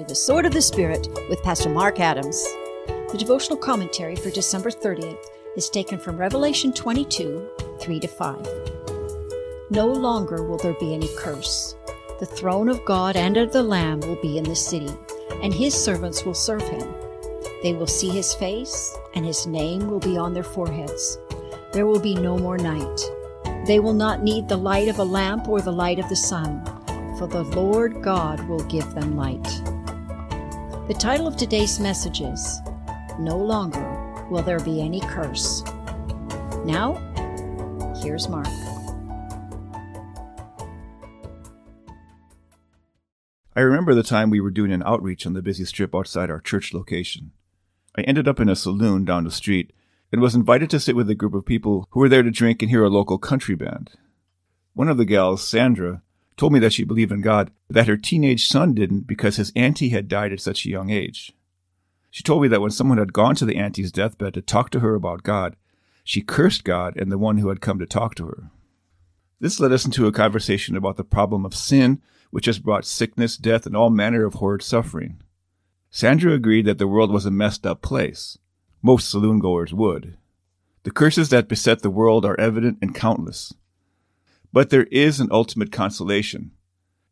the Sword of the Spirit with Pastor Mark Adams. The devotional commentary for December 30th is taken from Revelation 22 3 to 5. No longer will there be any curse. The throne of God and of the Lamb will be in the city, and his servants will serve him. They will see his face, and his name will be on their foreheads. There will be no more night. They will not need the light of a lamp or the light of the sun for the Lord God will give them light. The title of today's message is No Longer Will There Be Any Curse. Now, here's Mark. I remember the time we were doing an outreach on the busy strip outside our church location. I ended up in a saloon down the street and was invited to sit with a group of people who were there to drink and hear a local country band. One of the gals, Sandra, told me that she believed in God, that her teenage son didn't because his auntie had died at such a young age. She told me that when someone had gone to the auntie's deathbed to talk to her about God, she cursed God and the one who had come to talk to her. This led us into a conversation about the problem of sin, which has brought sickness, death, and all manner of horrid suffering. Sandra agreed that the world was a messed up place. Most saloon goers would. The curses that beset the world are evident and countless. But there is an ultimate consolation.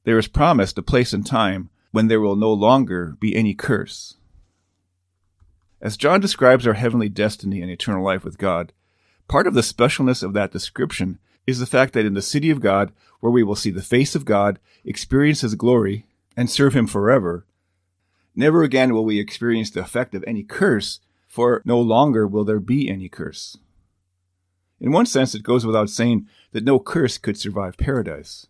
There is promised a place and time when there will no longer be any curse. As John describes our heavenly destiny and eternal life with God, part of the specialness of that description is the fact that in the city of God, where we will see the face of God, experience His glory, and serve Him forever, never again will we experience the effect of any curse, for no longer will there be any curse. In one sense, it goes without saying that no curse could survive paradise.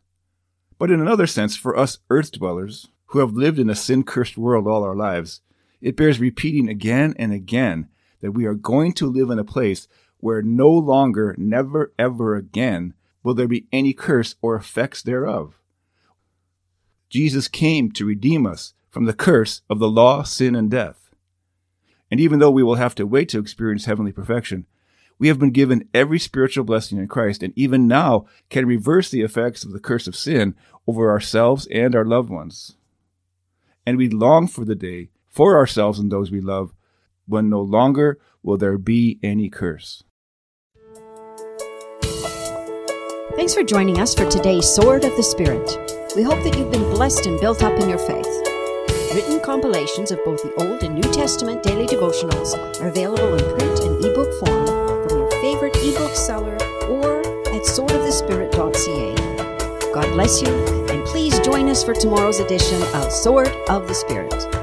But in another sense, for us earth dwellers, who have lived in a sin cursed world all our lives, it bears repeating again and again that we are going to live in a place where no longer, never, ever again will there be any curse or effects thereof. Jesus came to redeem us from the curse of the law, sin, and death. And even though we will have to wait to experience heavenly perfection, we have been given every spiritual blessing in Christ, and even now can reverse the effects of the curse of sin over ourselves and our loved ones. And we long for the day for ourselves and those we love when no longer will there be any curse. Thanks for joining us for today's Sword of the Spirit. We hope that you've been blessed and built up in your faith. Written compilations of both the Old and New Testament daily devotionals are available in print and ebook form favorite ebook seller or at swordofthespirit.ca. God bless you, and please join us for tomorrow's edition of Sword of the Spirit.